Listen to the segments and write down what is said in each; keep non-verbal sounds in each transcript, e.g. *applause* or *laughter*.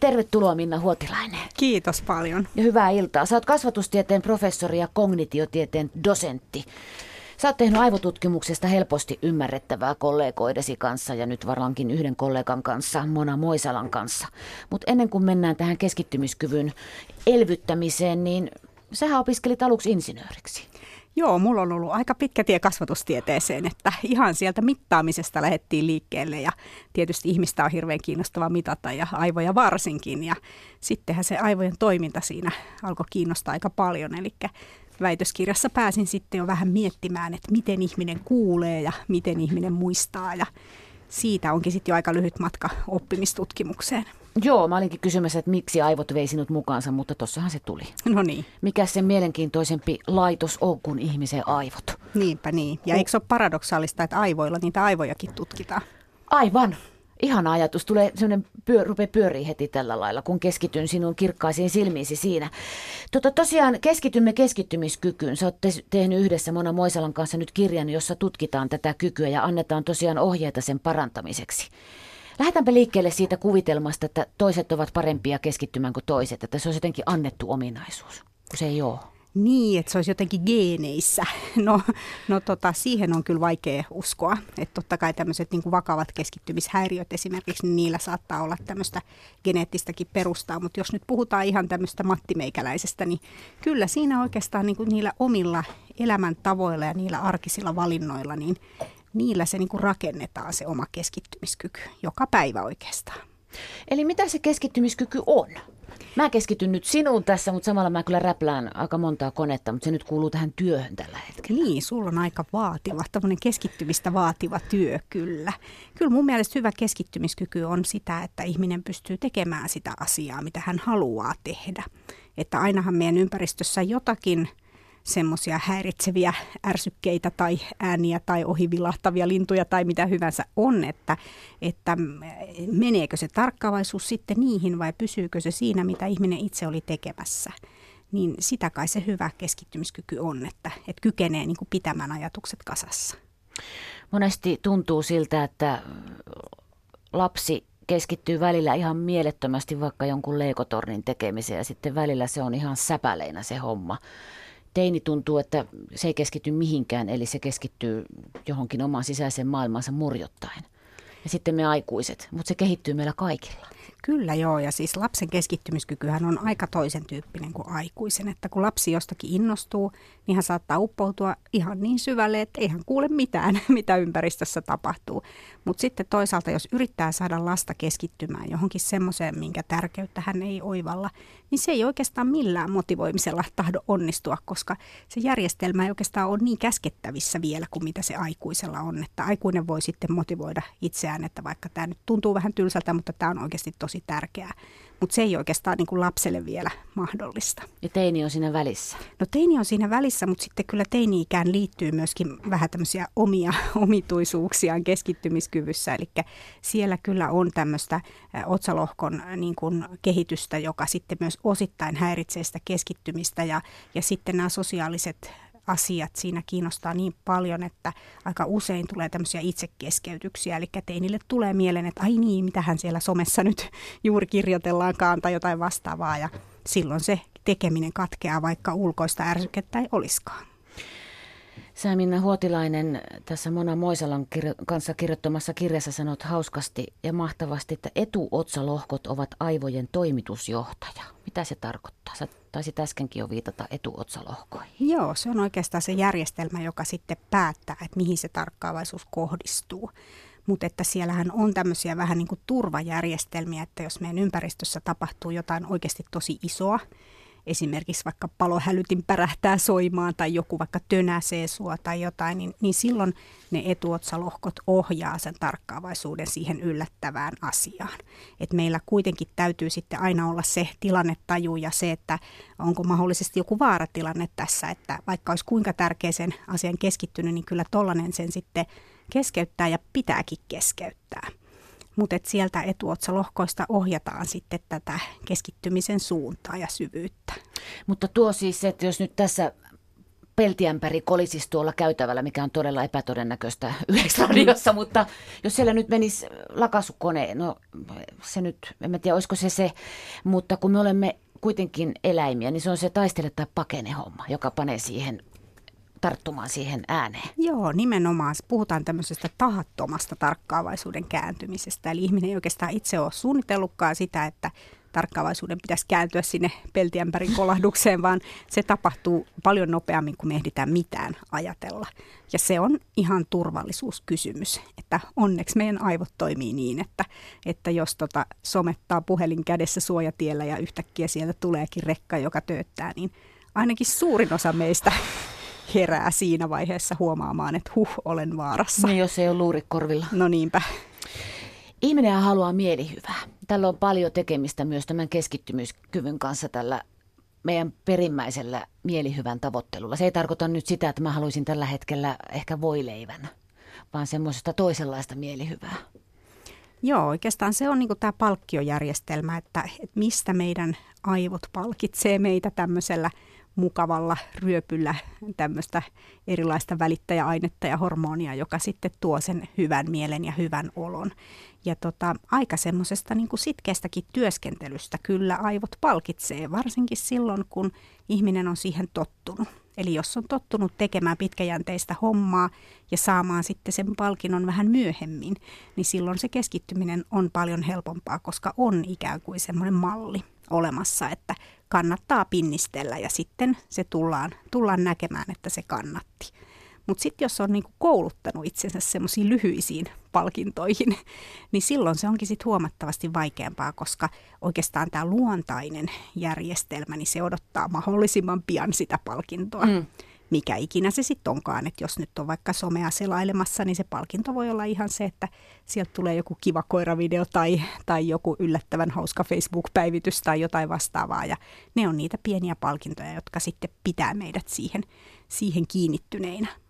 Tervetuloa Minna Huotilainen. Kiitos paljon. Ja hyvää iltaa. Sä oot kasvatustieteen professori ja kognitiotieteen dosentti. Sä oot tehnyt aivotutkimuksesta helposti ymmärrettävää kollegoidesi kanssa ja nyt varmaankin yhden kollegan kanssa, Mona Moisalan kanssa. Mutta ennen kuin mennään tähän keskittymiskyvyn elvyttämiseen, niin sähän opiskelit aluksi insinööriksi. Joo, mulla on ollut aika pitkä tie kasvatustieteeseen, että ihan sieltä mittaamisesta lähdettiin liikkeelle ja tietysti ihmistä on hirveän kiinnostava mitata ja aivoja varsinkin ja sittenhän se aivojen toiminta siinä alkoi kiinnostaa aika paljon, eli väitöskirjassa pääsin sitten jo vähän miettimään, että miten ihminen kuulee ja miten ihminen muistaa ja siitä onkin sitten jo aika lyhyt matka oppimistutkimukseen. Joo, mä olinkin kysymässä, että miksi aivot vei sinut mukaansa, mutta tossahan se tuli. No niin. Mikä se mielenkiintoisempi laitos on kuin ihmisen aivot? Niinpä niin. Ja eikö se ole paradoksaalista, että aivoilla niitä aivojakin tutkitaan? Aivan. Ihana ajatus. Tulee sellainen pyö, rupeaa pyörii heti tällä lailla, kun keskityn sinun kirkkaisiin silmiisi siinä. Tota, tosiaan keskitymme keskittymiskykyyn. Sä oot te- tehnyt yhdessä Mona Moisalan kanssa nyt kirjan, jossa tutkitaan tätä kykyä ja annetaan tosiaan ohjeita sen parantamiseksi. Lähdetäänpä liikkeelle siitä kuvitelmasta, että toiset ovat parempia keskittymään kuin toiset, että se on jotenkin annettu ominaisuus, kun se ei ole. Niin, että se olisi jotenkin geeneissä. *laughs* No, no tota, siihen on kyllä vaikea uskoa. Että totta kai tämmöiset niin vakavat keskittymishäiriöt esimerkiksi, niin niillä saattaa olla tämmöistä geneettistäkin perustaa. Mutta jos nyt puhutaan ihan tämmöistä mattimeikäläisestä, niin kyllä siinä oikeastaan niin kuin niillä omilla elämäntavoilla ja niillä arkisilla valinnoilla, niin niillä se niin kuin rakennetaan se oma keskittymiskyky joka päivä oikeastaan. Eli mitä se keskittymiskyky on? Mä keskityn nyt sinuun tässä, mutta samalla mä kyllä räplään aika montaa konetta, mutta se nyt kuuluu tähän työhön tällä hetkellä. Niin, sulla on aika vaativa, tämmöinen keskittymistä vaativa työ kyllä. Kyllä mun mielestä hyvä keskittymiskyky on sitä, että ihminen pystyy tekemään sitä asiaa, mitä hän haluaa tehdä. Että ainahan meidän ympäristössä jotakin – semmoisia häiritseviä ärsykkeitä tai ääniä tai ohivilahtavia lintuja tai mitä hyvänsä on, että, että meneekö se tarkkaavaisuus sitten niihin vai pysyykö se siinä, mitä ihminen itse oli tekemässä. Niin sitä kai se hyvä keskittymiskyky on, että, että kykenee niin kuin pitämään ajatukset kasassa. Monesti tuntuu siltä, että lapsi keskittyy välillä ihan mielettömästi vaikka jonkun leikotornin tekemiseen ja sitten välillä se on ihan säpäleinä se homma teini tuntuu, että se ei keskity mihinkään, eli se keskittyy johonkin omaan sisäiseen maailmansa murjottaen. Ja sitten me aikuiset, mutta se kehittyy meillä kaikilla. Kyllä joo, ja siis lapsen keskittymiskykyhän on aika toisen tyyppinen kuin aikuisen. Että kun lapsi jostakin innostuu, niin hän saattaa uppoutua ihan niin syvälle, että ei hän kuule mitään, *laughs* mitä ympäristössä tapahtuu. Mutta sitten toisaalta, jos yrittää saada lasta keskittymään johonkin semmoiseen, minkä tärkeyttä hän ei oivalla, niin se ei oikeastaan millään motivoimisella tahdo onnistua, koska se järjestelmä ei oikeastaan ole niin käskettävissä vielä kuin mitä se aikuisella on. Että aikuinen voi sitten motivoida itseään, että vaikka tämä nyt tuntuu vähän tylsältä, mutta tämä on oikeasti tosi tärkeää. Mutta se ei oikeastaan niin kuin lapselle vielä mahdollista. Ja teini on siinä välissä? No teini on siinä välissä, mutta sitten kyllä teini-ikään liittyy myöskin vähän tämmöisiä omia *laughs* omituisuuksiaan keskittymiskyvyssä. Eli siellä kyllä on tämmöistä otsalohkon niin kuin kehitystä, joka sitten myös osittain häiritsee sitä keskittymistä ja, ja sitten nämä sosiaaliset asiat siinä kiinnostaa niin paljon, että aika usein tulee tämmöisiä itsekeskeytyksiä. Eli teinille tulee mieleen, että ai niin, mitähän siellä somessa nyt *laughs* juuri kirjoitellaankaan tai jotain vastaavaa. Ja silloin se tekeminen katkeaa, vaikka ulkoista ärsykettä ei olisikaan. Sä Minna Huotilainen tässä Mona Moisalan kir- kanssa kirjoittamassa kirjassa sanot hauskasti ja mahtavasti, että etuotsalohkot ovat aivojen toimitusjohtaja. Mitä se tarkoittaa? Sä taisit äskenkin jo viitata etuotsalohkoihin. Joo, se on oikeastaan se järjestelmä, joka sitten päättää, että mihin se tarkkaavaisuus kohdistuu. Mutta että siellähän on tämmöisiä vähän niin kuin turvajärjestelmiä, että jos meidän ympäristössä tapahtuu jotain oikeasti tosi isoa, esimerkiksi vaikka palohälytin pärähtää soimaan tai joku vaikka tönäsee sua tai jotain, niin, niin silloin ne etuotsalohkot ohjaa sen tarkkaavaisuuden siihen yllättävään asiaan. Et meillä kuitenkin täytyy sitten aina olla se tilannetaju ja se, että onko mahdollisesti joku vaaratilanne tässä, että vaikka olisi kuinka tärkeä sen asian keskittynyt, niin kyllä tollainen sen sitten keskeyttää ja pitääkin keskeyttää mutta sieltä etuotsalohkoista ohjataan sitten tätä keskittymisen suuntaa ja syvyyttä. Mutta tuo siis, että jos nyt tässä peltiämpäri kolisisi tuolla käytävällä, mikä on todella epätodennäköistä *laughs* radiossa, mutta jos siellä nyt menisi lakasukone, no se nyt, en tiedä olisiko se se, mutta kun me olemme kuitenkin eläimiä, niin se on se taistele tai pakene homma, joka panee siihen tarttumaan siihen ääneen. Joo, nimenomaan. Puhutaan tämmöisestä tahattomasta tarkkaavaisuuden kääntymisestä. Eli ihminen ei oikeastaan itse ole suunnitellutkaan sitä, että tarkkaavaisuuden pitäisi kääntyä sinne peltiämpärin kolahdukseen, vaan se tapahtuu paljon nopeammin kuin me ehditään mitään ajatella. Ja se on ihan turvallisuuskysymys, että onneksi meidän aivot toimii niin, että, että jos tota somettaa puhelin kädessä suojatiellä ja yhtäkkiä sieltä tuleekin rekka, joka tööttää, niin ainakin suurin osa meistä herää siinä vaiheessa huomaamaan, että huh, olen vaarassa. Niin, jos ei ole luurikorvilla. No niinpä. Ihminen haluaa mielihyvää. Tällä on paljon tekemistä myös tämän keskittymiskyvyn kanssa tällä meidän perimmäisellä mielihyvän tavoittelulla. Se ei tarkoita nyt sitä, että mä haluaisin tällä hetkellä ehkä voileivän, vaan semmoisesta toisenlaista mielihyvää. Joo, oikeastaan se on niin tämä palkkiojärjestelmä, että, että mistä meidän aivot palkitsee meitä tämmöisellä – mukavalla ryöpyllä tämmöistä erilaista välittäjäainetta ja hormonia, joka sitten tuo sen hyvän mielen ja hyvän olon. Ja tota, aika semmoisesta niin sitkeästäkin työskentelystä kyllä aivot palkitsee, varsinkin silloin, kun ihminen on siihen tottunut. Eli jos on tottunut tekemään pitkäjänteistä hommaa ja saamaan sitten sen palkinnon vähän myöhemmin, niin silloin se keskittyminen on paljon helpompaa, koska on ikään kuin semmoinen malli olemassa, että kannattaa pinnistellä ja sitten se tullaan, tullaan näkemään, että se kannatti. Mutta sitten jos on niinku kouluttanut itsensä semmoisiin lyhyisiin palkintoihin, *laughs* niin silloin se onkin sit huomattavasti vaikeampaa, koska oikeastaan tämä luontainen järjestelmä, niin se odottaa mahdollisimman pian sitä palkintoa. Mm mikä ikinä se sitten onkaan. Että jos nyt on vaikka somea selailemassa, niin se palkinto voi olla ihan se, että sieltä tulee joku kiva koiravideo tai, tai joku yllättävän hauska Facebook-päivitys tai jotain vastaavaa. Ja ne on niitä pieniä palkintoja, jotka sitten pitää meidät siihen, siihen kiinnittyneinä.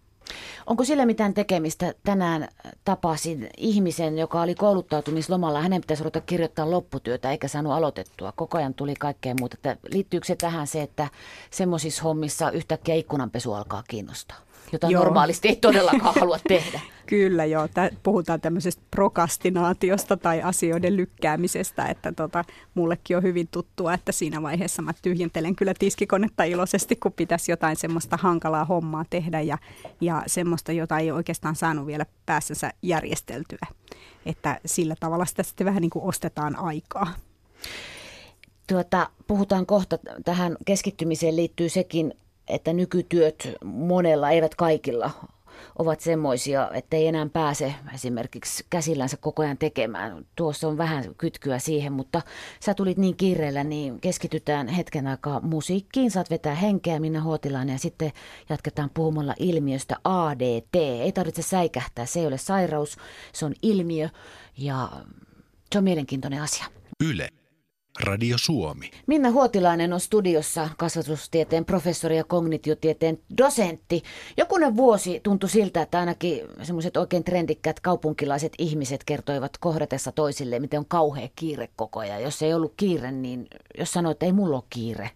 Onko sillä mitään tekemistä? Tänään tapasin ihmisen, joka oli kouluttautumislomalla. Hänen pitäisi ruveta kirjoittaa lopputyötä eikä saanut aloitettua. Koko ajan tuli kaikkea muuta. Että liittyykö se tähän se, että semmoisissa hommissa yhtäkkiä ikkunanpesu alkaa kiinnostaa? jota Joo. normaalisti ei todellakaan *laughs* halua tehdä. Kyllä joo, Tä, puhutaan tämmöisestä prokastinaatiosta tai asioiden lykkäämisestä, että tota, mullekin on hyvin tuttua, että siinä vaiheessa mä tyhjentelen kyllä tiskikonetta iloisesti, kun pitäisi jotain semmoista hankalaa hommaa tehdä ja, ja semmoista, jota ei oikeastaan saanut vielä päässänsä järjesteltyä. Että sillä tavalla sitä sitten vähän niin kuin ostetaan aikaa. Tuota, puhutaan kohta, tähän keskittymiseen liittyy sekin että nykytyöt monella, eivät kaikilla, ovat semmoisia, että ei enää pääse esimerkiksi käsillänsä koko ajan tekemään. Tuossa on vähän kytkyä siihen, mutta sä tulit niin kiireellä, niin keskitytään hetken aikaa musiikkiin. Saat vetää henkeä Minna Huotilainen ja sitten jatketaan puhumalla ilmiöstä ADT. Ei tarvitse säikähtää, se ei ole sairaus, se on ilmiö ja se on mielenkiintoinen asia. Yle. Radio Suomi. Minna Huotilainen on studiossa kasvatustieteen professori ja kognitiotieteen dosentti. Jokunen vuosi tuntui siltä, että ainakin semmoiset oikein trendikkäät kaupunkilaiset ihmiset kertoivat kohdatessa toisille, miten on kauhea kiire koko ajan. Jos ei ollut kiire, niin jos sanoi, että ei mulla ole kiire,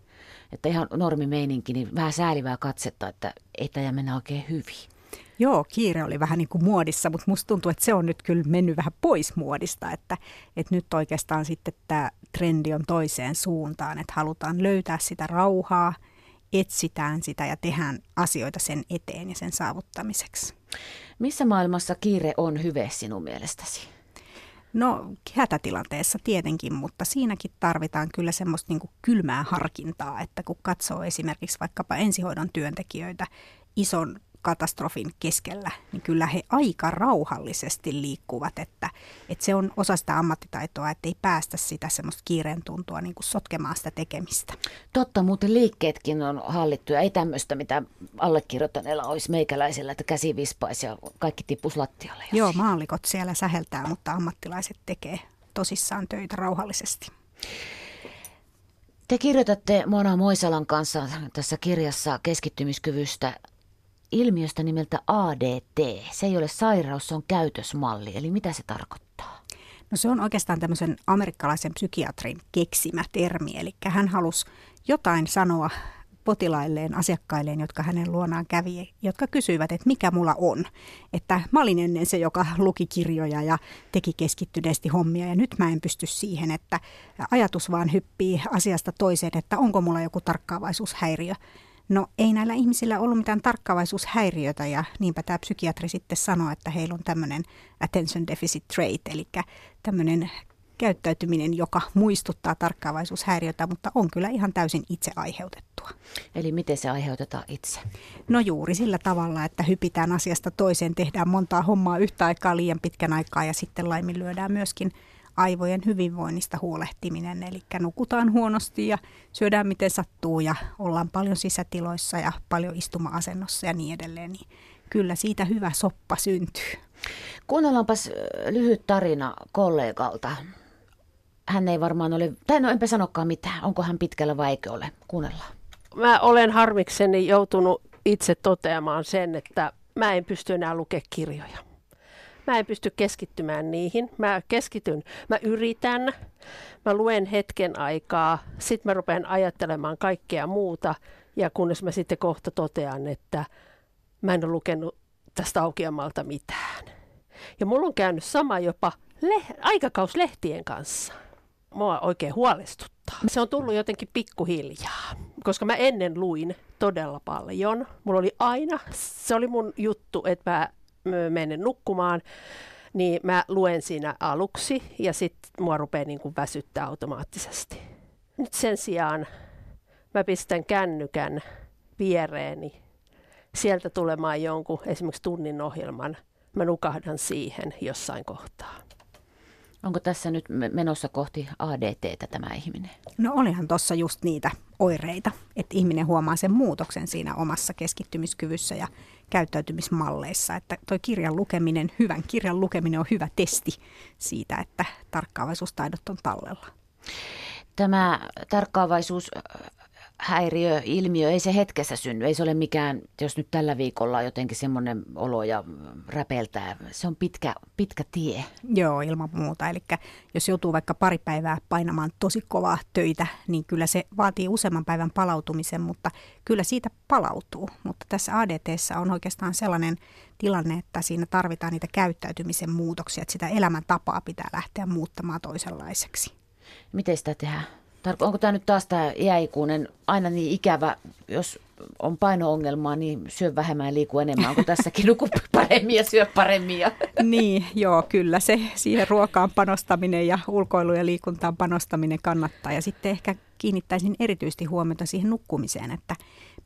että ihan normimeininki, niin vähän säälivää katsetta, että ei tämä mennä oikein hyvin. Joo, kiire oli vähän niin kuin muodissa, mutta musta tuntuu, että se on nyt kyllä mennyt vähän pois muodista, että, että nyt oikeastaan sitten tämä trendi on toiseen suuntaan, että halutaan löytää sitä rauhaa, etsitään sitä ja tehdään asioita sen eteen ja sen saavuttamiseksi. Missä maailmassa kiire on hyve sinun mielestäsi? No hätätilanteessa tietenkin, mutta siinäkin tarvitaan kyllä semmoista niin kuin kylmää harkintaa, että kun katsoo esimerkiksi vaikkapa ensihoidon työntekijöitä ison katastrofin keskellä, niin kyllä he aika rauhallisesti liikkuvat, että, että se on osa sitä ammattitaitoa, että ei päästä sitä semmoista kiireen tuntua niin kuin sotkemaan sitä tekemistä. Totta, muuten liikkeetkin on hallittu ja ei tämmöistä, mitä allekirjoittaneella olisi meikäläisellä, että käsi vispaisi ja kaikki tippus lattialle. Joo, maallikot siellä säheltää, mutta ammattilaiset tekee tosissaan töitä rauhallisesti. Te kirjoitatte Mona Moisalan kanssa tässä kirjassa keskittymiskyvystä ilmiöstä nimeltä ADT. Se ei ole sairaus, se on käytösmalli. Eli mitä se tarkoittaa? No se on oikeastaan tämmöisen amerikkalaisen psykiatrin keksimä termi. Eli hän halusi jotain sanoa potilailleen, asiakkailleen, jotka hänen luonaan kävi, jotka kysyivät, että mikä mulla on. Että mä olin ennen se, joka luki kirjoja ja teki keskittyneesti hommia ja nyt mä en pysty siihen, että ajatus vaan hyppii asiasta toiseen, että onko mulla joku tarkkaavaisuushäiriö. No ei näillä ihmisillä ollut mitään tarkkaavaisuushäiriötä ja niinpä tämä psykiatri sitten sanoi, että heillä on tämmöinen attention deficit trait, eli tämmöinen käyttäytyminen, joka muistuttaa tarkkaavaisuushäiriötä, mutta on kyllä ihan täysin itse aiheutettua. Eli miten se aiheutetaan itse? No juuri sillä tavalla, että hypitään asiasta toiseen, tehdään montaa hommaa yhtä aikaa liian pitkän aikaa ja sitten laiminlyödään myöskin aivojen hyvinvoinnista huolehtiminen. Eli nukutaan huonosti ja syödään miten sattuu ja ollaan paljon sisätiloissa ja paljon istuma-asennossa ja niin edelleen. Niin kyllä siitä hyvä soppa syntyy. Kuunnellaanpas lyhyt tarina kollegalta. Hän ei varmaan ole, tai no enpä sanokaan mitään, onko hän pitkällä vai eikö ole. Kuunnellaan. Mä olen harmikseni joutunut itse toteamaan sen, että mä en pysty enää lukemaan kirjoja. Mä en pysty keskittymään niihin. Mä keskityn, mä yritän, mä luen hetken aikaa, sitten mä rupean ajattelemaan kaikkea muuta ja kunnes mä sitten kohta totean, että mä en ole lukenut tästä aukeamalta mitään. Ja mulla on käynyt sama jopa le- aikakauslehtien kanssa. Mua oikein huolestuttaa. Se on tullut jotenkin pikkuhiljaa, koska mä ennen luin todella paljon. Mulla oli aina, se oli mun juttu, että mä menen nukkumaan, niin mä luen siinä aluksi ja sitten mua rupeaa niin kuin väsyttää automaattisesti. Nyt sen sijaan mä pistän kännykän viereeni, sieltä tulemaan jonkun esimerkiksi tunnin ohjelman, mä nukahdan siihen jossain kohtaa. Onko tässä nyt menossa kohti ADT tämä ihminen? No olihan tuossa just niitä oireita, että ihminen huomaa sen muutoksen siinä omassa keskittymiskyvyssä ja käyttäytymismalleissa. Että toi kirjan lukeminen, hyvän kirjan lukeminen on hyvä testi siitä, että tarkkaavaisuustaidot on tallella. Tämä tarkkaavaisuus häiriö, ilmiö, ei se hetkessä synny. Ei se ole mikään, jos nyt tällä viikolla jotenkin semmoinen olo ja räpeltää. Se on pitkä, pitkä tie. Joo, ilman muuta. Eli jos joutuu vaikka pari päivää painamaan tosi kovaa töitä, niin kyllä se vaatii useamman päivän palautumisen, mutta kyllä siitä palautuu. Mutta tässä ADT on oikeastaan sellainen tilanne, että siinä tarvitaan niitä käyttäytymisen muutoksia, että sitä elämäntapaa pitää lähteä muuttamaan toisenlaiseksi. Miten sitä tehdään? Onko tämä nyt taas tämä iäikuinen aina niin ikävä, jos on paino-ongelmaa, niin syö vähemmän ja liiku enemmän. Onko tässäkin nuku *laughs* paremmin ja syö paremmin? Ja... *laughs* Niin, joo, kyllä se siihen ruokaan panostaminen ja ulkoilu ja liikuntaan panostaminen kannattaa. Ja sitten ehkä kiinnittäisin erityisesti huomiota siihen nukkumiseen, että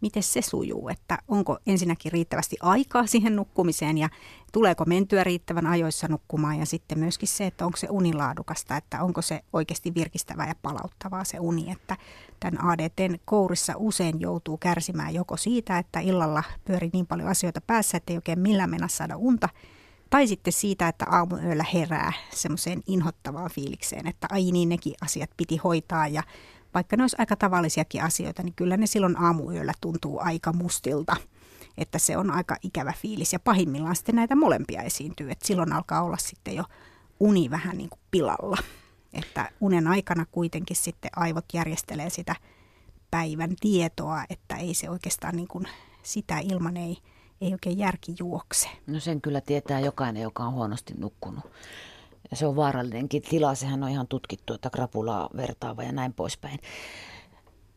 miten se sujuu, että onko ensinnäkin riittävästi aikaa siihen nukkumiseen ja tuleeko mentyä riittävän ajoissa nukkumaan ja sitten myöskin se, että onko se unilaadukasta, että onko se oikeasti virkistävää ja palauttavaa se uni, että tämän ADTn kourissa usein joutuu kärsimään joko siitä, että illalla pyörii niin paljon asioita päässä, että ei oikein millään mennä saada unta, tai sitten siitä, että aamuyöllä herää semmoiseen inhottavaan fiilikseen, että ai niin nekin asiat piti hoitaa ja vaikka ne olisi aika tavallisiakin asioita, niin kyllä ne silloin aamuyöllä tuntuu aika mustilta. Että se on aika ikävä fiilis ja pahimmillaan sitten näitä molempia esiintyy, että silloin alkaa olla sitten jo uni vähän niin kuin pilalla. Että unen aikana kuitenkin sitten aivot järjestelee sitä päivän tietoa, että ei se oikeastaan niin kuin sitä ilman ei, ei oikein järki juokse. No sen kyllä tietää jokainen, joka on huonosti nukkunut. Ja se on vaarallinenkin tila, sehän on ihan tutkittu, että krapulaa vertaava ja näin poispäin.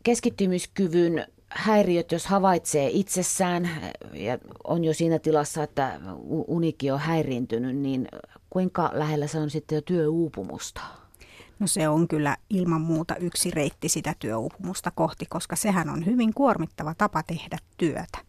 Keskittymiskyvyn häiriöt, jos havaitsee itsessään ja on jo siinä tilassa, että uniki on häiriintynyt, niin kuinka lähellä se on sitten jo työuupumusta? No se on kyllä ilman muuta yksi reitti sitä työuupumusta kohti, koska sehän on hyvin kuormittava tapa tehdä työtä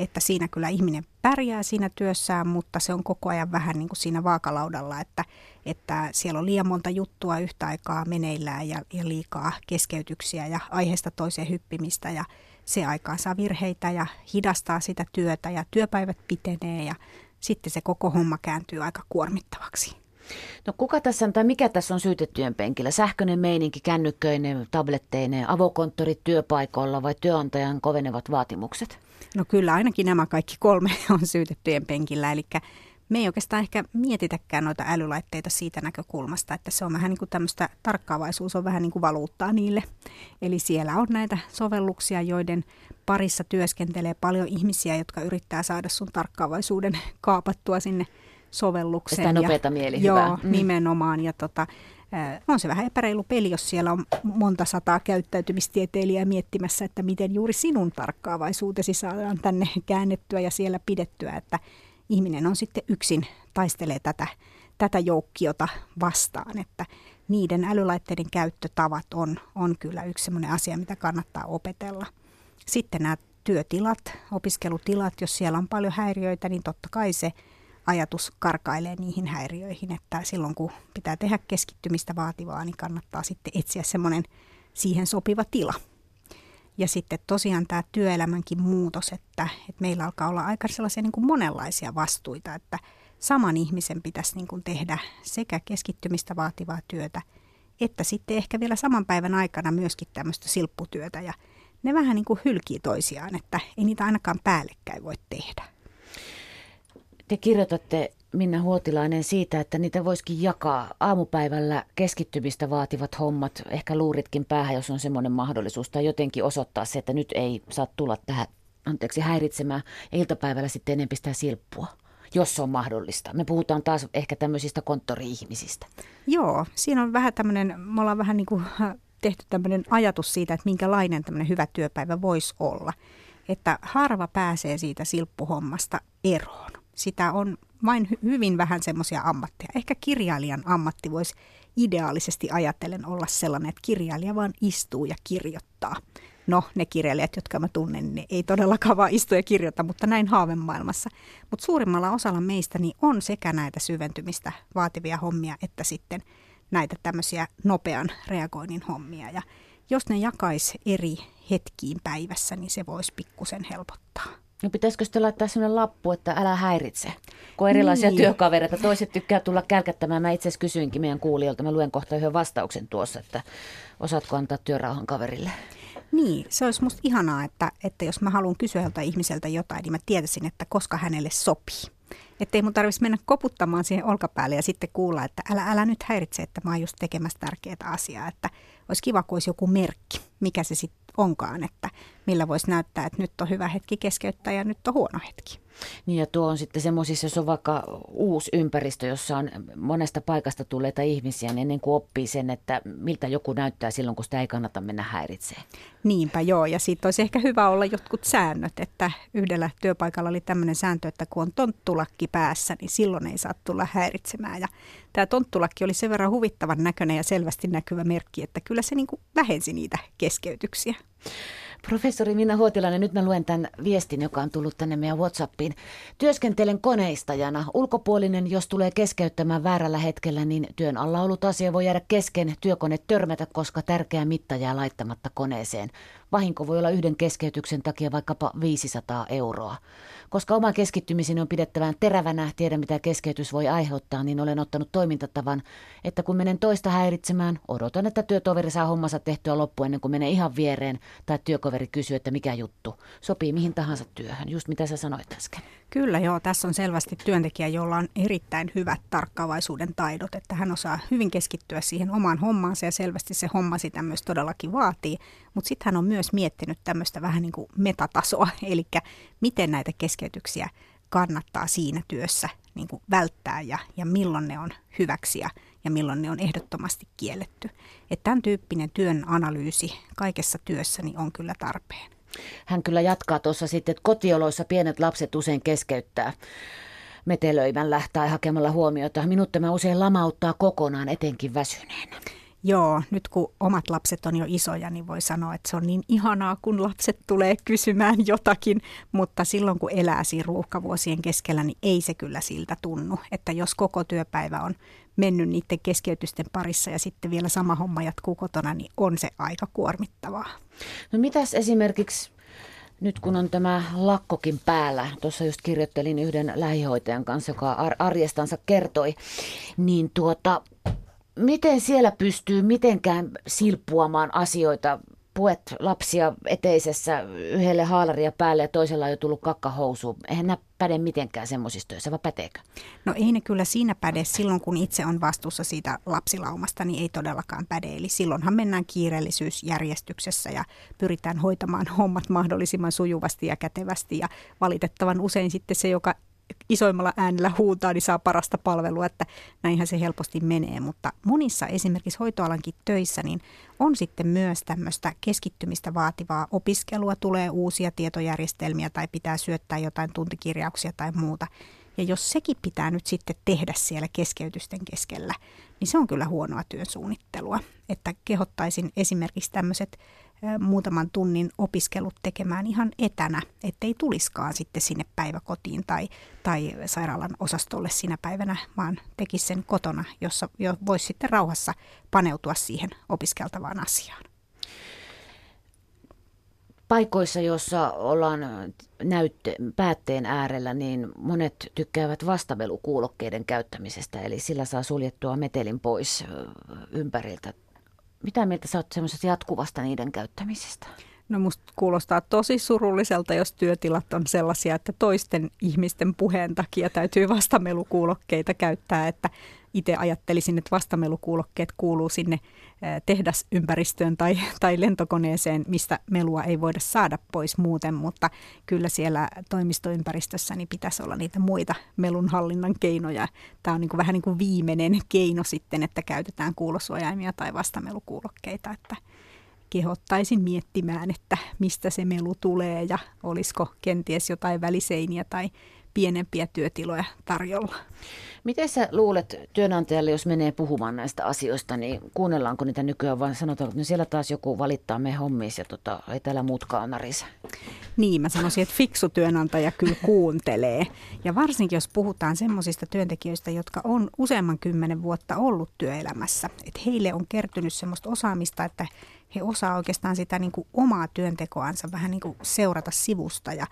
että siinä kyllä ihminen pärjää siinä työssään, mutta se on koko ajan vähän niin kuin siinä vaakalaudalla, että, että siellä on liian monta juttua yhtä aikaa meneillään ja, ja liikaa keskeytyksiä ja aiheesta toiseen hyppimistä ja se aikaan saa virheitä ja hidastaa sitä työtä ja työpäivät pitenee ja sitten se koko homma kääntyy aika kuormittavaksi. No kuka tässä on, tai mikä tässä on syytettyjen penkillä? Sähköinen meininki, kännykköinen, tabletteinen, avokonttorit työpaikoilla vai työnantajan kovenevat vaatimukset? No kyllä ainakin nämä kaikki kolme *laughs* on syytettyjen penkillä, eli me ei oikeastaan ehkä mietitäkään noita älylaitteita siitä näkökulmasta, että se on vähän niin kuin tämmöistä tarkkaavaisuus on vähän niin kuin valuuttaa niille. Eli siellä on näitä sovelluksia, joiden parissa työskentelee paljon ihmisiä, jotka yrittää saada sun tarkkaavaisuuden kaapattua sinne sovellukseen. Sitä nopeata mieli, Joo, mm. nimenomaan. Ja tota, on se vähän epäreilu peli, jos siellä on monta sataa käyttäytymistieteilijää miettimässä, että miten juuri sinun tarkkaavaisuutesi saadaan tänne käännettyä ja siellä pidettyä, että ihminen on sitten yksin taistelee tätä, tätä joukkiota vastaan, että niiden älylaitteiden käyttötavat on, on kyllä yksi sellainen asia, mitä kannattaa opetella. Sitten nämä työtilat, opiskelutilat, jos siellä on paljon häiriöitä, niin totta kai se ajatus karkailee niihin häiriöihin, että silloin kun pitää tehdä keskittymistä vaativaa, niin kannattaa sitten etsiä semmoinen siihen sopiva tila. Ja sitten tosiaan tämä työelämänkin muutos, että, että meillä alkaa olla aika sellaisia niin kuin monenlaisia vastuita, että saman ihmisen pitäisi niin kuin tehdä sekä keskittymistä vaativaa työtä, että sitten ehkä vielä saman päivän aikana myöskin tämmöistä silpputyötä. Ja ne vähän niin kuin hylkii toisiaan, että ei niitä ainakaan päällekkäin voi tehdä. Te kirjoitatte, Minna Huotilainen, siitä, että niitä voisikin jakaa aamupäivällä keskittymistä vaativat hommat, ehkä luuritkin päähän, jos on semmoinen mahdollisuus, tai jotenkin osoittaa se, että nyt ei saa tulla tähän, anteeksi, häiritsemään, ja iltapäivällä sitten enemmän sitä silppua jos se on mahdollista. Me puhutaan taas ehkä tämmöisistä konttori-ihmisistä. Joo, siinä on vähän tämmöinen, me ollaan vähän niin kuin tehty tämmöinen ajatus siitä, että minkälainen tämmöinen hyvä työpäivä voisi olla. Että harva pääsee siitä silppuhommasta eroon sitä on vain hyvin vähän semmoisia ammatteja. Ehkä kirjailijan ammatti voisi ideaalisesti ajatellen olla sellainen, että kirjailija vaan istuu ja kirjoittaa. No, ne kirjailijat, jotka mä tunnen, ne ei todellakaan vaan istu ja kirjoita, mutta näin haavemaailmassa. Mutta suurimmalla osalla meistä niin on sekä näitä syventymistä vaativia hommia, että sitten näitä tämmöisiä nopean reagoinnin hommia. Ja jos ne jakais eri hetkiin päivässä, niin se voisi pikkusen helpottaa. No pitäisikö sitten laittaa sellainen lappu, että älä häiritse? Kun on erilaisia niin. työkavereita, toiset tykkää tulla kälkättämään. Mä itse asiassa kysyinkin meidän kuulijoilta, mä luen kohta yhden vastauksen tuossa, että osaatko antaa työrauhan kaverille? Niin, se olisi musta ihanaa, että, että jos mä haluan kysyä joltain ihmiseltä jotain, niin mä tietäisin, että koska hänelle sopii. Että ei mun tarvitsisi mennä koputtamaan siihen olkapäälle ja sitten kuulla, että älä, älä nyt häiritse, että mä oon just tekemässä tärkeää asiaa. Että olisi kiva, kun olisi joku merkki, mikä se sitten onkaan, että millä voisi näyttää, että nyt on hyvä hetki keskeyttää ja nyt on huono hetki. Niin ja tuo on sitten semmoisissa, jos on vaikka uusi ympäristö, jossa on monesta paikasta tulleita ihmisiä, niin ennen kuin oppii sen, että miltä joku näyttää silloin, kun sitä ei kannata mennä häiritseen. Niinpä joo, ja siitä olisi ehkä hyvä olla jotkut säännöt, että yhdellä työpaikalla oli tämmöinen sääntö, että kun on tonttulakki päässä, niin silloin ei saa tulla häiritsemään. Ja tämä tonttulakki oli sen verran huvittavan näköinen ja selvästi näkyvä merkki, että kyllä se niin kuin vähensi niitä keskeytyksiä. Professori Minna Huotilainen, nyt mä luen tämän viestin, joka on tullut tänne meidän Whatsappiin. Työskentelen koneistajana. Ulkopuolinen, jos tulee keskeyttämään väärällä hetkellä, niin työn alla ollut asia voi jäädä kesken työkone törmätä, koska tärkeä mitta jää laittamatta koneeseen. Vahinko voi olla yhden keskeytyksen takia vaikkapa 500 euroa. Koska oma keskittymiseni on pidettävän terävänä, tiedä mitä keskeytys voi aiheuttaa, niin olen ottanut toimintatavan, että kun menen toista häiritsemään, odotan, että työtoveri saa hommansa tehtyä loppuun ennen kuin menee ihan viereen, tai työkaveri kysyy, että mikä juttu. Sopii mihin tahansa työhön, just mitä sä sanoit äsken. Kyllä joo, tässä on selvästi työntekijä, jolla on erittäin hyvät tarkkaavaisuuden taidot, että hän osaa hyvin keskittyä siihen omaan hommaansa ja selvästi se homma sitä myös todellakin vaatii. Mutta sitten hän on myös miettinyt tämmöistä vähän niin kuin metatasoa, *laughs* eli miten näitä keskeytyksiä kannattaa siinä työssä niin kuin välttää ja, ja milloin ne on hyväksiä ja milloin ne on ehdottomasti kielletty. Että tämän tyyppinen työn analyysi kaikessa työssäni on kyllä tarpeen. Hän kyllä jatkaa tuossa sitten, että kotioloissa pienet lapset usein keskeyttää metelöimällä tai hakemalla huomiota. Minut tämä usein lamauttaa kokonaan, etenkin väsyneenä. Joo, nyt kun omat lapset on jo isoja, niin voi sanoa, että se on niin ihanaa, kun lapset tulee kysymään jotakin, mutta silloin kun elää siinä ruuhkavuosien keskellä, niin ei se kyllä siltä tunnu. Että jos koko työpäivä on mennyt niiden keskeytysten parissa ja sitten vielä sama homma jatkuu kotona, niin on se aika kuormittavaa. No mitäs esimerkiksi nyt kun on tämä lakkokin päällä, tuossa just kirjoittelin yhden lähihoitajan kanssa, joka arjestansa kertoi, niin tuota, miten siellä pystyy mitenkään silppuamaan asioita puet lapsia eteisessä, yhdelle haalaria päälle ja toisella on jo tullut kakkahousu. Eihän nämä päde mitenkään semmoisissa töissä, vai päteekö? No ei ne kyllä siinä päde. Silloin kun itse on vastuussa siitä lapsilaumasta, niin ei todellakaan päde. Eli silloinhan mennään kiireellisyysjärjestyksessä ja pyritään hoitamaan hommat mahdollisimman sujuvasti ja kätevästi. Ja valitettavan usein sitten se, joka isoimmalla äänellä huutaa, niin saa parasta palvelua, että näinhän se helposti menee. Mutta monissa esimerkiksi hoitoalankin töissä niin on sitten myös tämmöistä keskittymistä vaativaa opiskelua, tulee uusia tietojärjestelmiä tai pitää syöttää jotain tuntikirjauksia tai muuta. Ja jos sekin pitää nyt sitten tehdä siellä keskeytysten keskellä, niin se on kyllä huonoa työn suunnittelua. Että kehottaisin esimerkiksi tämmöiset muutaman tunnin opiskelut tekemään ihan etänä, ettei tuliskaan sitten sinne päiväkotiin tai, tai sairaalan osastolle sinä päivänä, vaan tekisi sen kotona, jossa jo voisi sitten rauhassa paneutua siihen opiskeltavaan asiaan. Paikoissa, joissa ollaan näytte, päätteen äärellä, niin monet tykkäävät vastavelukuulokkeiden käyttämisestä, eli sillä saa suljettua metelin pois ympäriltä mitä mieltä sä oot semmoisesta jatkuvasta niiden käyttämisestä? No musta kuulostaa tosi surulliselta, jos työtilat on sellaisia, että toisten ihmisten puheen takia täytyy vastamelukuulokkeita käyttää, että itse ajattelisin, että vastamelukuulokkeet kuuluu sinne tehdasympäristöön tai, *laughs* tai lentokoneeseen, mistä melua ei voida saada pois muuten, mutta kyllä siellä toimistoympäristössä niin pitäisi olla niitä muita melunhallinnan keinoja. Tämä on niin kuin vähän niin kuin viimeinen keino sitten, että käytetään kuulosuojaimia tai vastamelukuulokkeita, että kehottaisin miettimään, että mistä se melu tulee ja olisiko kenties jotain väliseiniä tai pienempiä työtiloja tarjolla. Miten sä luulet työnantajalle, jos menee puhumaan näistä asioista, niin kuunnellaanko niitä nykyään vai sanotaan, että no siellä taas joku valittaa me hommiin ja tota, ei täällä muutkaan narise? Niin, mä sanoisin, että fiksu työnantaja kyllä kuuntelee. Ja varsinkin, jos puhutaan semmoisista työntekijöistä, jotka on useamman kymmenen vuotta ollut työelämässä, että heille on kertynyt semmoista osaamista, että he osaa oikeastaan sitä niin kuin omaa työntekoansa vähän niin kuin seurata sivusta ja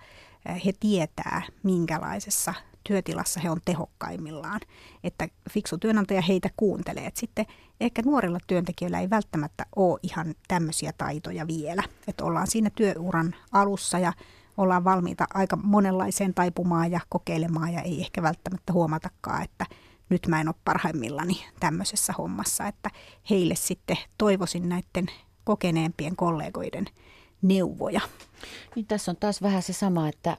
he tietää, minkälaisessa työtilassa he on tehokkaimmillaan. Että fiksu työnantaja heitä kuuntelee. Et sitten ehkä nuorilla työntekijöillä ei välttämättä ole ihan tämmöisiä taitoja vielä. Että ollaan siinä työuran alussa ja ollaan valmiita aika monenlaiseen taipumaan ja kokeilemaan ja ei ehkä välttämättä huomatakaan, että nyt mä en ole parhaimmillani tämmöisessä hommassa. Että heille sitten toivoisin näiden kokeneempien kollegoiden neuvoja. Niin tässä on taas vähän se sama, että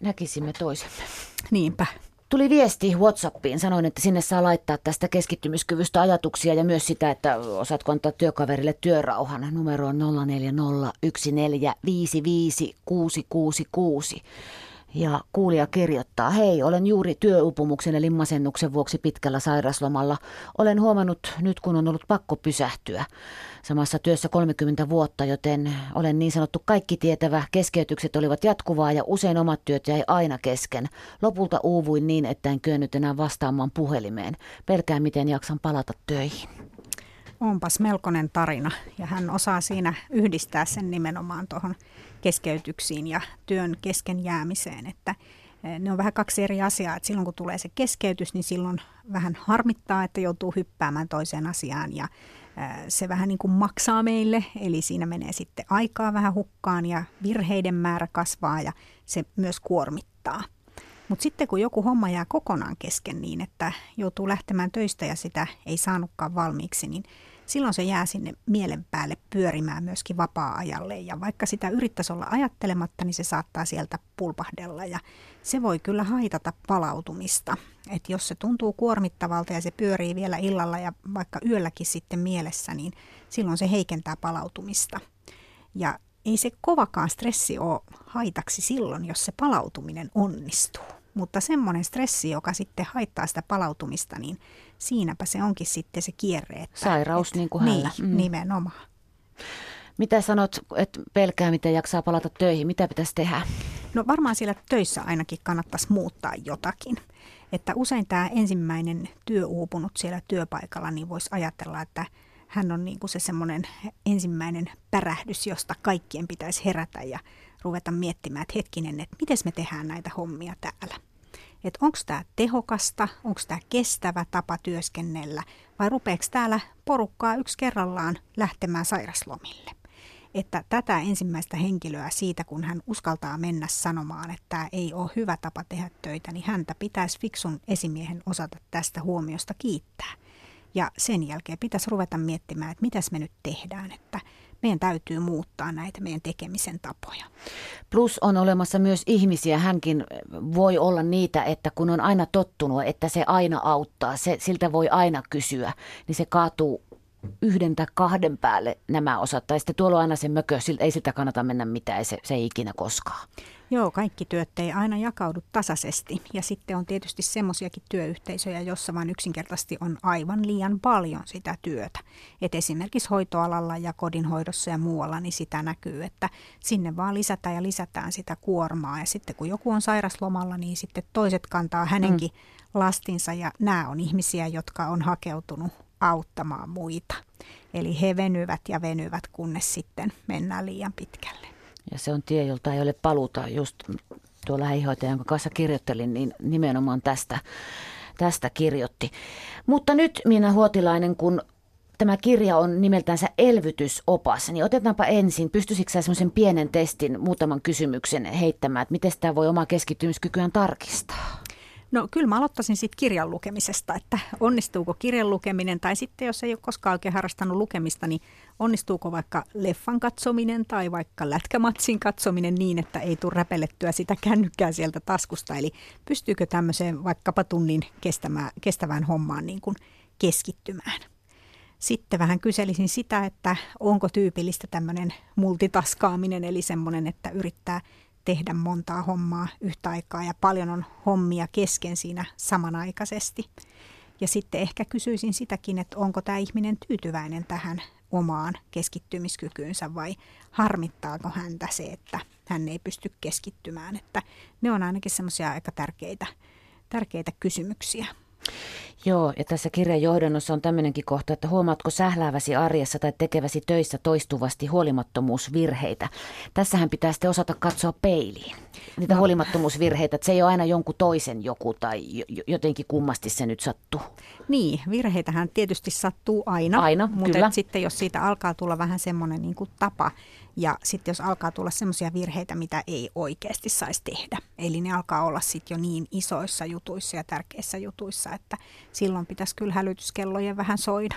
näkisimme toisemme. Niinpä. Tuli viesti WhatsAppiin, sanoin, että sinne saa laittaa tästä keskittymiskyvystä ajatuksia ja myös sitä, että osaatko antaa työkaverille työrauhan. Numero on 0401455666. Ja kuulija kirjoittaa, hei, olen juuri työupumuksen eli masennuksen vuoksi pitkällä sairaslomalla. Olen huomannut nyt, kun on ollut pakko pysähtyä. Samassa työssä 30 vuotta, joten olen niin sanottu kaikki tietävä. Keskeytykset olivat jatkuvaa ja usein omat työt jäi aina kesken. Lopulta uuvuin niin, että en kyennyt enää vastaamaan puhelimeen. Pelkään, miten jaksan palata töihin. Onpas melkoinen tarina ja hän osaa siinä yhdistää sen nimenomaan tuohon keskeytyksiin ja työn kesken jäämiseen, että eh, ne on vähän kaksi eri asiaa. Että silloin kun tulee se keskeytys, niin silloin vähän harmittaa, että joutuu hyppäämään toiseen asiaan ja eh, se vähän niin kuin maksaa meille, eli siinä menee sitten aikaa vähän hukkaan ja virheiden määrä kasvaa ja se myös kuormittaa. Mutta sitten kun joku homma jää kokonaan kesken niin, että joutuu lähtemään töistä ja sitä ei saanutkaan valmiiksi, niin silloin se jää sinne mielen päälle pyörimään myöskin vapaa-ajalle. Ja vaikka sitä yrittäisi olla ajattelematta, niin se saattaa sieltä pulpahdella ja se voi kyllä haitata palautumista. Et jos se tuntuu kuormittavalta ja se pyörii vielä illalla ja vaikka yölläkin sitten mielessä, niin silloin se heikentää palautumista. Ja ei se kovakaan stressi ole haitaksi silloin, jos se palautuminen onnistuu. Mutta semmoinen stressi, joka sitten haittaa sitä palautumista, niin siinäpä se onkin sitten se kierre. Että, Sairaus että, niin kuin hänellä. Niin, mm. nimenomaan. Mitä sanot, että pelkää, miten jaksaa palata töihin? Mitä pitäisi tehdä? No varmaan siellä töissä ainakin kannattaisi muuttaa jotakin. Että usein tämä ensimmäinen työuupunut siellä työpaikalla, niin voisi ajatella, että hän on niin kuin se semmoinen ensimmäinen pärähdys, josta kaikkien pitäisi herätä ja ruveta miettimään, että hetkinen, että miten me tehdään näitä hommia täällä. Että onko tämä tehokasta, onko tämä kestävä tapa työskennellä vai rupeeko täällä porukkaa yksi kerrallaan lähtemään sairaslomille. että tätä ensimmäistä henkilöä siitä, kun hän uskaltaa mennä sanomaan, että tämä ei ole hyvä tapa tehdä töitä, niin häntä pitäisi fiksun esimiehen osata tästä huomiosta kiittää. Ja sen jälkeen pitäisi ruveta miettimään, että mitäs me nyt tehdään, että meidän täytyy muuttaa näitä meidän tekemisen tapoja. Plus on olemassa myös ihmisiä, hänkin voi olla niitä, että kun on aina tottunut, että se aina auttaa, se, siltä voi aina kysyä, niin se kaatuu yhden tai kahden päälle nämä osat. Tai sitten tuolla on aina se mökö, ei siltä kannata mennä mitään, se, se ei ikinä koskaan. Joo, kaikki työt ei aina jakaudu tasaisesti. Ja sitten on tietysti semmoisiakin työyhteisöjä, jossa vain yksinkertaisesti on aivan liian paljon sitä työtä. Et esimerkiksi hoitoalalla ja kodinhoidossa ja muualla, niin sitä näkyy, että sinne vaan lisätään ja lisätään sitä kuormaa. Ja sitten kun joku on sairaslomalla, niin sitten toiset kantaa hänenkin mm. lastinsa. Ja nämä on ihmisiä, jotka on hakeutunut auttamaan muita. Eli he venyvät ja venyvät, kunnes sitten mennään liian pitkälle. Ja se on tie, jolta ei ole paluta. Just tuo lähihoitaja, jonka kanssa kirjoittelin, niin nimenomaan tästä, tästä kirjoitti. Mutta nyt Minä Huotilainen, kun tämä kirja on nimeltänsä elvytysopas, niin otetaanpa ensin, pystyisikö sä semmoisen pienen testin, muutaman kysymyksen heittämään, että miten sitä voi omaa keskittymiskykyään tarkistaa? No kyllä mä aloittaisin siitä kirjan lukemisesta, että onnistuuko kirjan lukeminen tai sitten jos ei ole koskaan oikein harrastanut lukemista, niin onnistuuko vaikka leffan katsominen tai vaikka lätkämatsin katsominen niin, että ei tule räpelettyä sitä kännykkää sieltä taskusta. Eli pystyykö tämmöiseen vaikkapa tunnin kestämään, kestävään hommaan niin kuin keskittymään. Sitten vähän kyselisin sitä, että onko tyypillistä tämmöinen multitaskaaminen, eli semmoinen, että yrittää tehdä montaa hommaa yhtä aikaa ja paljon on hommia kesken siinä samanaikaisesti. Ja sitten ehkä kysyisin sitäkin, että onko tämä ihminen tyytyväinen tähän omaan keskittymiskykyynsä vai harmittaako häntä se, että hän ei pysty keskittymään. Että ne on ainakin semmoisia aika tärkeitä, tärkeitä kysymyksiä. Joo, ja tässä kirjan johdannossa on tämmöinenkin kohta, että huomaatko sählääväsi arjessa tai tekeväsi töissä toistuvasti huolimattomuusvirheitä. Tässähän pitää sitten osata katsoa peiliin. Niitä no. huolimattomuusvirheitä, että se ei ole aina jonkun toisen joku tai jotenkin kummasti se nyt sattuu. Niin, virheitähän tietysti sattuu aina, aina mutta sitten jos siitä alkaa tulla vähän semmoinen niin kuin tapa, ja sitten jos alkaa tulla semmoisia virheitä, mitä ei oikeasti saisi tehdä, eli ne alkaa olla sitten jo niin isoissa jutuissa ja tärkeissä jutuissa, että silloin pitäisi kyllä hälytyskellojen vähän soida.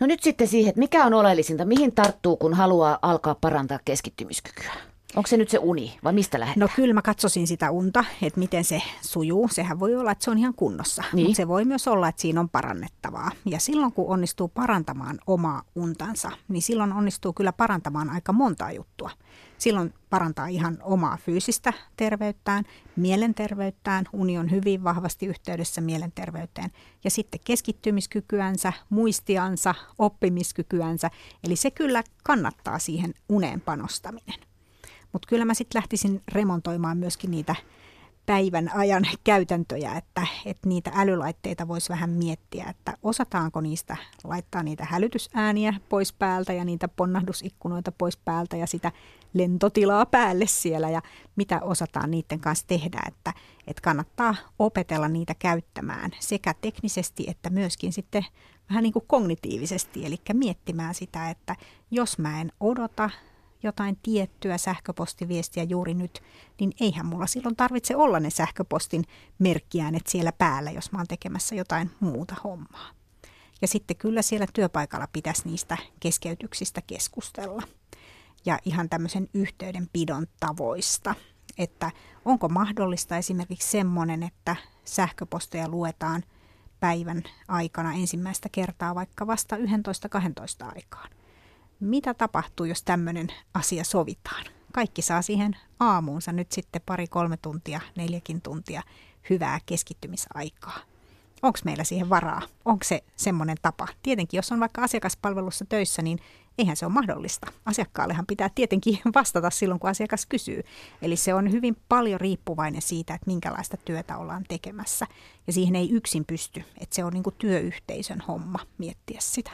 No nyt sitten siihen, että mikä on oleellisinta, mihin tarttuu, kun haluaa alkaa parantaa keskittymiskykyä? Onko se nyt se uni vai mistä lähdetään? No kyllä mä katsoisin sitä unta, että miten se sujuu. Sehän voi olla, että se on ihan kunnossa, niin. mutta se voi myös olla, että siinä on parannettavaa. Ja silloin kun onnistuu parantamaan omaa untansa, niin silloin onnistuu kyllä parantamaan aika montaa juttua. Silloin parantaa ihan omaa fyysistä terveyttään, mielenterveyttään. Uni on hyvin vahvasti yhteydessä mielenterveyteen. Ja sitten keskittymiskykyänsä, muistiansa, oppimiskykyänsä. Eli se kyllä kannattaa siihen uneen panostaminen. Mutta kyllä mä sitten lähtisin remontoimaan myöskin niitä päivän ajan käytäntöjä, että, että niitä älylaitteita voisi vähän miettiä, että osataanko niistä laittaa niitä hälytysääniä pois päältä ja niitä ponnahdusikkunoita pois päältä ja sitä lentotilaa päälle siellä ja mitä osataan niiden kanssa tehdä, että, että kannattaa opetella niitä käyttämään sekä teknisesti että myöskin sitten vähän niin kuin kognitiivisesti, eli miettimään sitä, että jos mä en odota jotain tiettyä sähköpostiviestiä juuri nyt, niin eihän mulla silloin tarvitse olla ne sähköpostin merkkiäänet siellä päällä, jos mä oon tekemässä jotain muuta hommaa. Ja sitten kyllä siellä työpaikalla pitäisi niistä keskeytyksistä keskustella. Ja ihan tämmöisen yhteydenpidon tavoista, että onko mahdollista esimerkiksi semmoinen, että sähköposteja luetaan päivän aikana ensimmäistä kertaa vaikka vasta 11-12 aikaan mitä tapahtuu, jos tämmöinen asia sovitaan? Kaikki saa siihen aamuunsa nyt sitten pari-kolme tuntia, neljäkin tuntia hyvää keskittymisaikaa. Onko meillä siihen varaa? Onko se semmoinen tapa? Tietenkin, jos on vaikka asiakaspalvelussa töissä, niin eihän se ole mahdollista. Asiakkaallehan pitää tietenkin *laughs* vastata silloin, kun asiakas kysyy. Eli se on hyvin paljon riippuvainen siitä, että minkälaista työtä ollaan tekemässä. Ja siihen ei yksin pysty, että se on niin kuin työyhteisön homma miettiä sitä.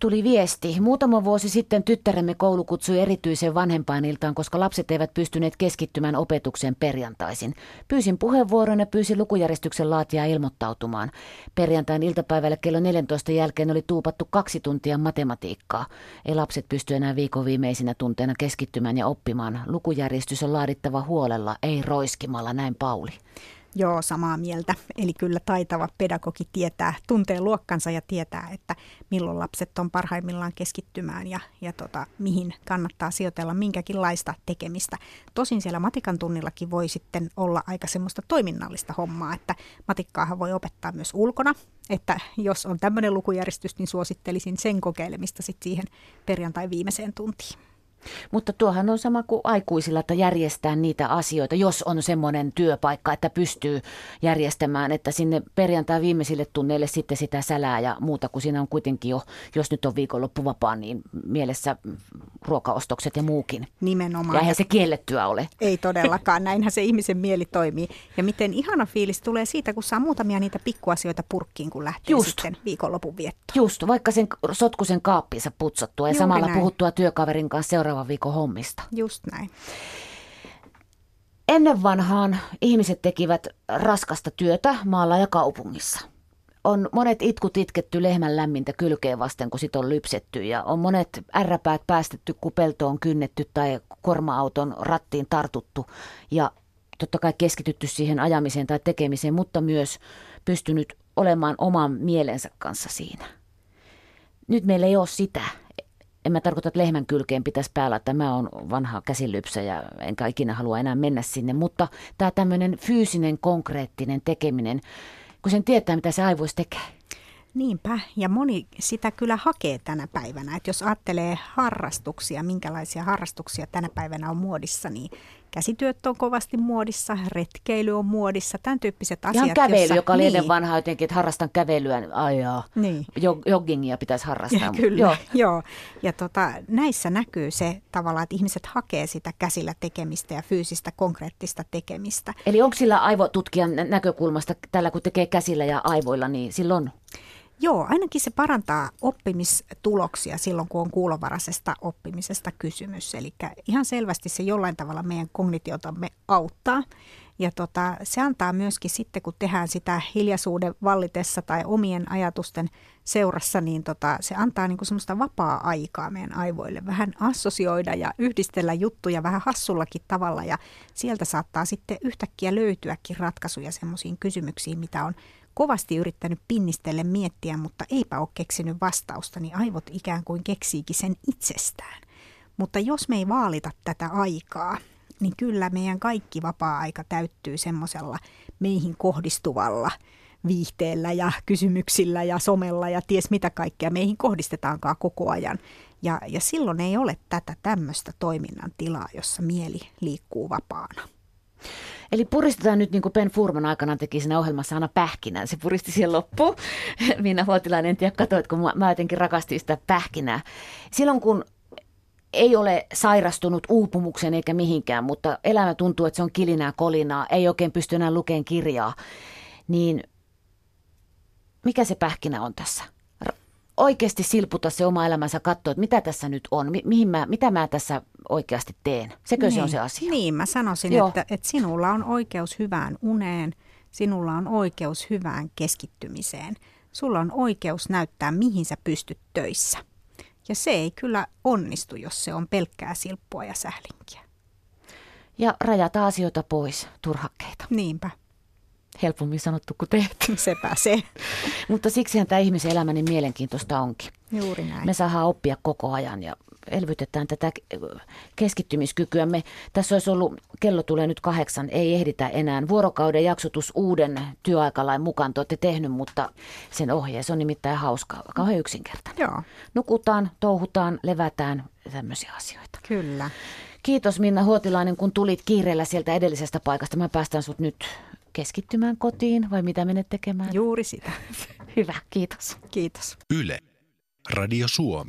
Tuli viesti. Muutama vuosi sitten tyttäremme koulu kutsui erityisen vanhempainiltaan, koska lapset eivät pystyneet keskittymään opetukseen perjantaisin. Pyysin puheenvuoron ja pyysin lukujärjestyksen laatia ilmoittautumaan. Perjantain iltapäivällä kello 14 jälkeen oli tuupattu kaksi tuntia matematiikkaa. Ei lapset pysty enää viikon viimeisinä tunteina keskittymään ja oppimaan. Lukujärjestys on laadittava huolella, ei roiskimalla, näin Pauli. Joo, samaa mieltä. Eli kyllä taitava pedagogi tietää, tuntee luokkansa ja tietää, että milloin lapset on parhaimmillaan keskittymään ja, ja tota, mihin kannattaa sijoitella minkäkinlaista tekemistä. Tosin siellä matikan tunnillakin voi sitten olla aika semmoista toiminnallista hommaa, että matikkaahan voi opettaa myös ulkona. Että jos on tämmöinen lukujärjestys, niin suosittelisin sen kokeilemista sitten siihen perjantai viimeiseen tuntiin. Mutta tuohan on sama kuin aikuisilla, että järjestää niitä asioita, jos on semmoinen työpaikka, että pystyy järjestämään, että sinne perjantai viimeisille tunneille sitten sitä sälää ja muuta, kun siinä on kuitenkin jo, jos nyt on viikonloppu vapaa, niin mielessä ruokaostokset ja muukin. Nimenomaan. Ja eihän se kiellettyä ole. Ei todellakaan, näinhän se ihmisen mieli toimii. Ja miten ihana fiilis tulee siitä, kun saa muutamia niitä pikkuasioita purkkiin, kun lähtee Just. sitten viikonlopun viettoon. Just, vaikka sen sotkusen kaappiinsa putsattua ja Juuri samalla näin. puhuttua työkaverin kanssa seuraavan viikon hommista. Just näin. Ennen vanhaan ihmiset tekivät raskasta työtä maalla ja kaupungissa. On monet itkut itketty lehmän lämmintä kylkeen vasten, kun sit on lypsetty. Ja on monet ärräpäät päästetty, kun pelto on kynnetty tai korma-auton rattiin tartuttu. Ja totta kai keskitytty siihen ajamiseen tai tekemiseen, mutta myös pystynyt olemaan oman mielensä kanssa siinä. Nyt meillä ei ole sitä en mä tarkoita, että lehmän kylkeen pitäisi päällä, että mä oon vanha käsilypsä ja enkä ikinä halua enää mennä sinne, mutta tämä tämmöinen fyysinen, konkreettinen tekeminen, kun sen tietää, mitä se aivois tekee. Niinpä, ja moni sitä kyllä hakee tänä päivänä. Että jos ajattelee harrastuksia, minkälaisia harrastuksia tänä päivänä on muodissa, niin käsityöt on kovasti muodissa, retkeily on muodissa, tämän tyyppiset asiat. Ihan kävely, jossa, joka oli niin. ennen vanhaa jotenkin, että harrastan kävelyä, ajaa, niin. joggingia pitäisi harrastaa. Ja, kyllä, joo. *laughs* joo. Ja tota, näissä näkyy se tavallaan, että ihmiset hakee sitä käsillä tekemistä ja fyysistä konkreettista tekemistä. Eli onko sillä aivotutkijan näkökulmasta tällä, kun tekee käsillä ja aivoilla, niin silloin Joo, ainakin se parantaa oppimistuloksia silloin, kun on kuulovaraisesta oppimisesta kysymys. Eli ihan selvästi se jollain tavalla meidän kognitiotamme auttaa. Ja tota, se antaa myöskin sitten, kun tehdään sitä hiljaisuuden vallitessa tai omien ajatusten seurassa, niin tota, se antaa niinku semmoista vapaa-aikaa meidän aivoille. Vähän assosioida ja yhdistellä juttuja vähän hassullakin tavalla. Ja sieltä saattaa sitten yhtäkkiä löytyäkin ratkaisuja semmoisiin kysymyksiin, mitä on kovasti yrittänyt pinnistelle miettiä, mutta eipä ole keksinyt vastausta, niin aivot ikään kuin keksiikin sen itsestään. Mutta jos me ei vaalita tätä aikaa, niin kyllä meidän kaikki vapaa-aika täyttyy semmoisella meihin kohdistuvalla viihteellä ja kysymyksillä ja somella ja ties mitä kaikkea meihin kohdistetaankaan koko ajan. Ja, ja silloin ei ole tätä tämmöistä toiminnan tilaa, jossa mieli liikkuu vapaana. Eli puristetaan nyt niin kuin Ben Furman aikana teki siinä ohjelmassa aina pähkinää. Se puristi siihen loppuun. *laughs* Minä Huotilainen, en tiedä, katsoit, kun mä jotenkin rakastin sitä pähkinää. Silloin kun ei ole sairastunut uupumukseen eikä mihinkään, mutta elämä tuntuu, että se on kilinää kolinaa, ei oikein pysty enää lukemaan kirjaa, niin mikä se pähkinä on tässä? oikeasti silputa se oma elämänsä, katsoa, että mitä tässä nyt on, mi- mihin mä, mitä mä tässä oikeasti teen. Sekö niin, se on se asia? Niin, mä sanoisin, että, että sinulla on oikeus hyvään uneen, sinulla on oikeus hyvään keskittymiseen. Sulla on oikeus näyttää, mihin sä pystyt töissä. Ja se ei kyllä onnistu, jos se on pelkkää silppua ja sählinkiä. Ja rajata asioita pois, turhakkeita. Niinpä helpommin sanottu kuin tehty. *laughs* Sepä se. Mutta siksihän tämä ihmisen elämä niin mielenkiintoista onkin. Juuri näin. Me saadaan oppia koko ajan ja elvytetään tätä keskittymiskykyämme. Tässä olisi ollut, kello tulee nyt kahdeksan, ei ehditä enää. Vuorokauden jaksotus uuden työaikalain mukaan te olette tehnyt, mutta sen ohje, se on nimittäin hauskaa, kauhean yksinkertainen. Joo. Nukutaan, touhutaan, levätään, tämmöisiä asioita. Kyllä. Kiitos Minna Huotilainen, kun tulit kiireellä sieltä edellisestä paikasta. Mä päästän sut nyt keskittymään kotiin vai mitä menet tekemään? Juuri sitä. *laughs* Hyvä, kiitos. Kiitos. Yle. Radio Suomi.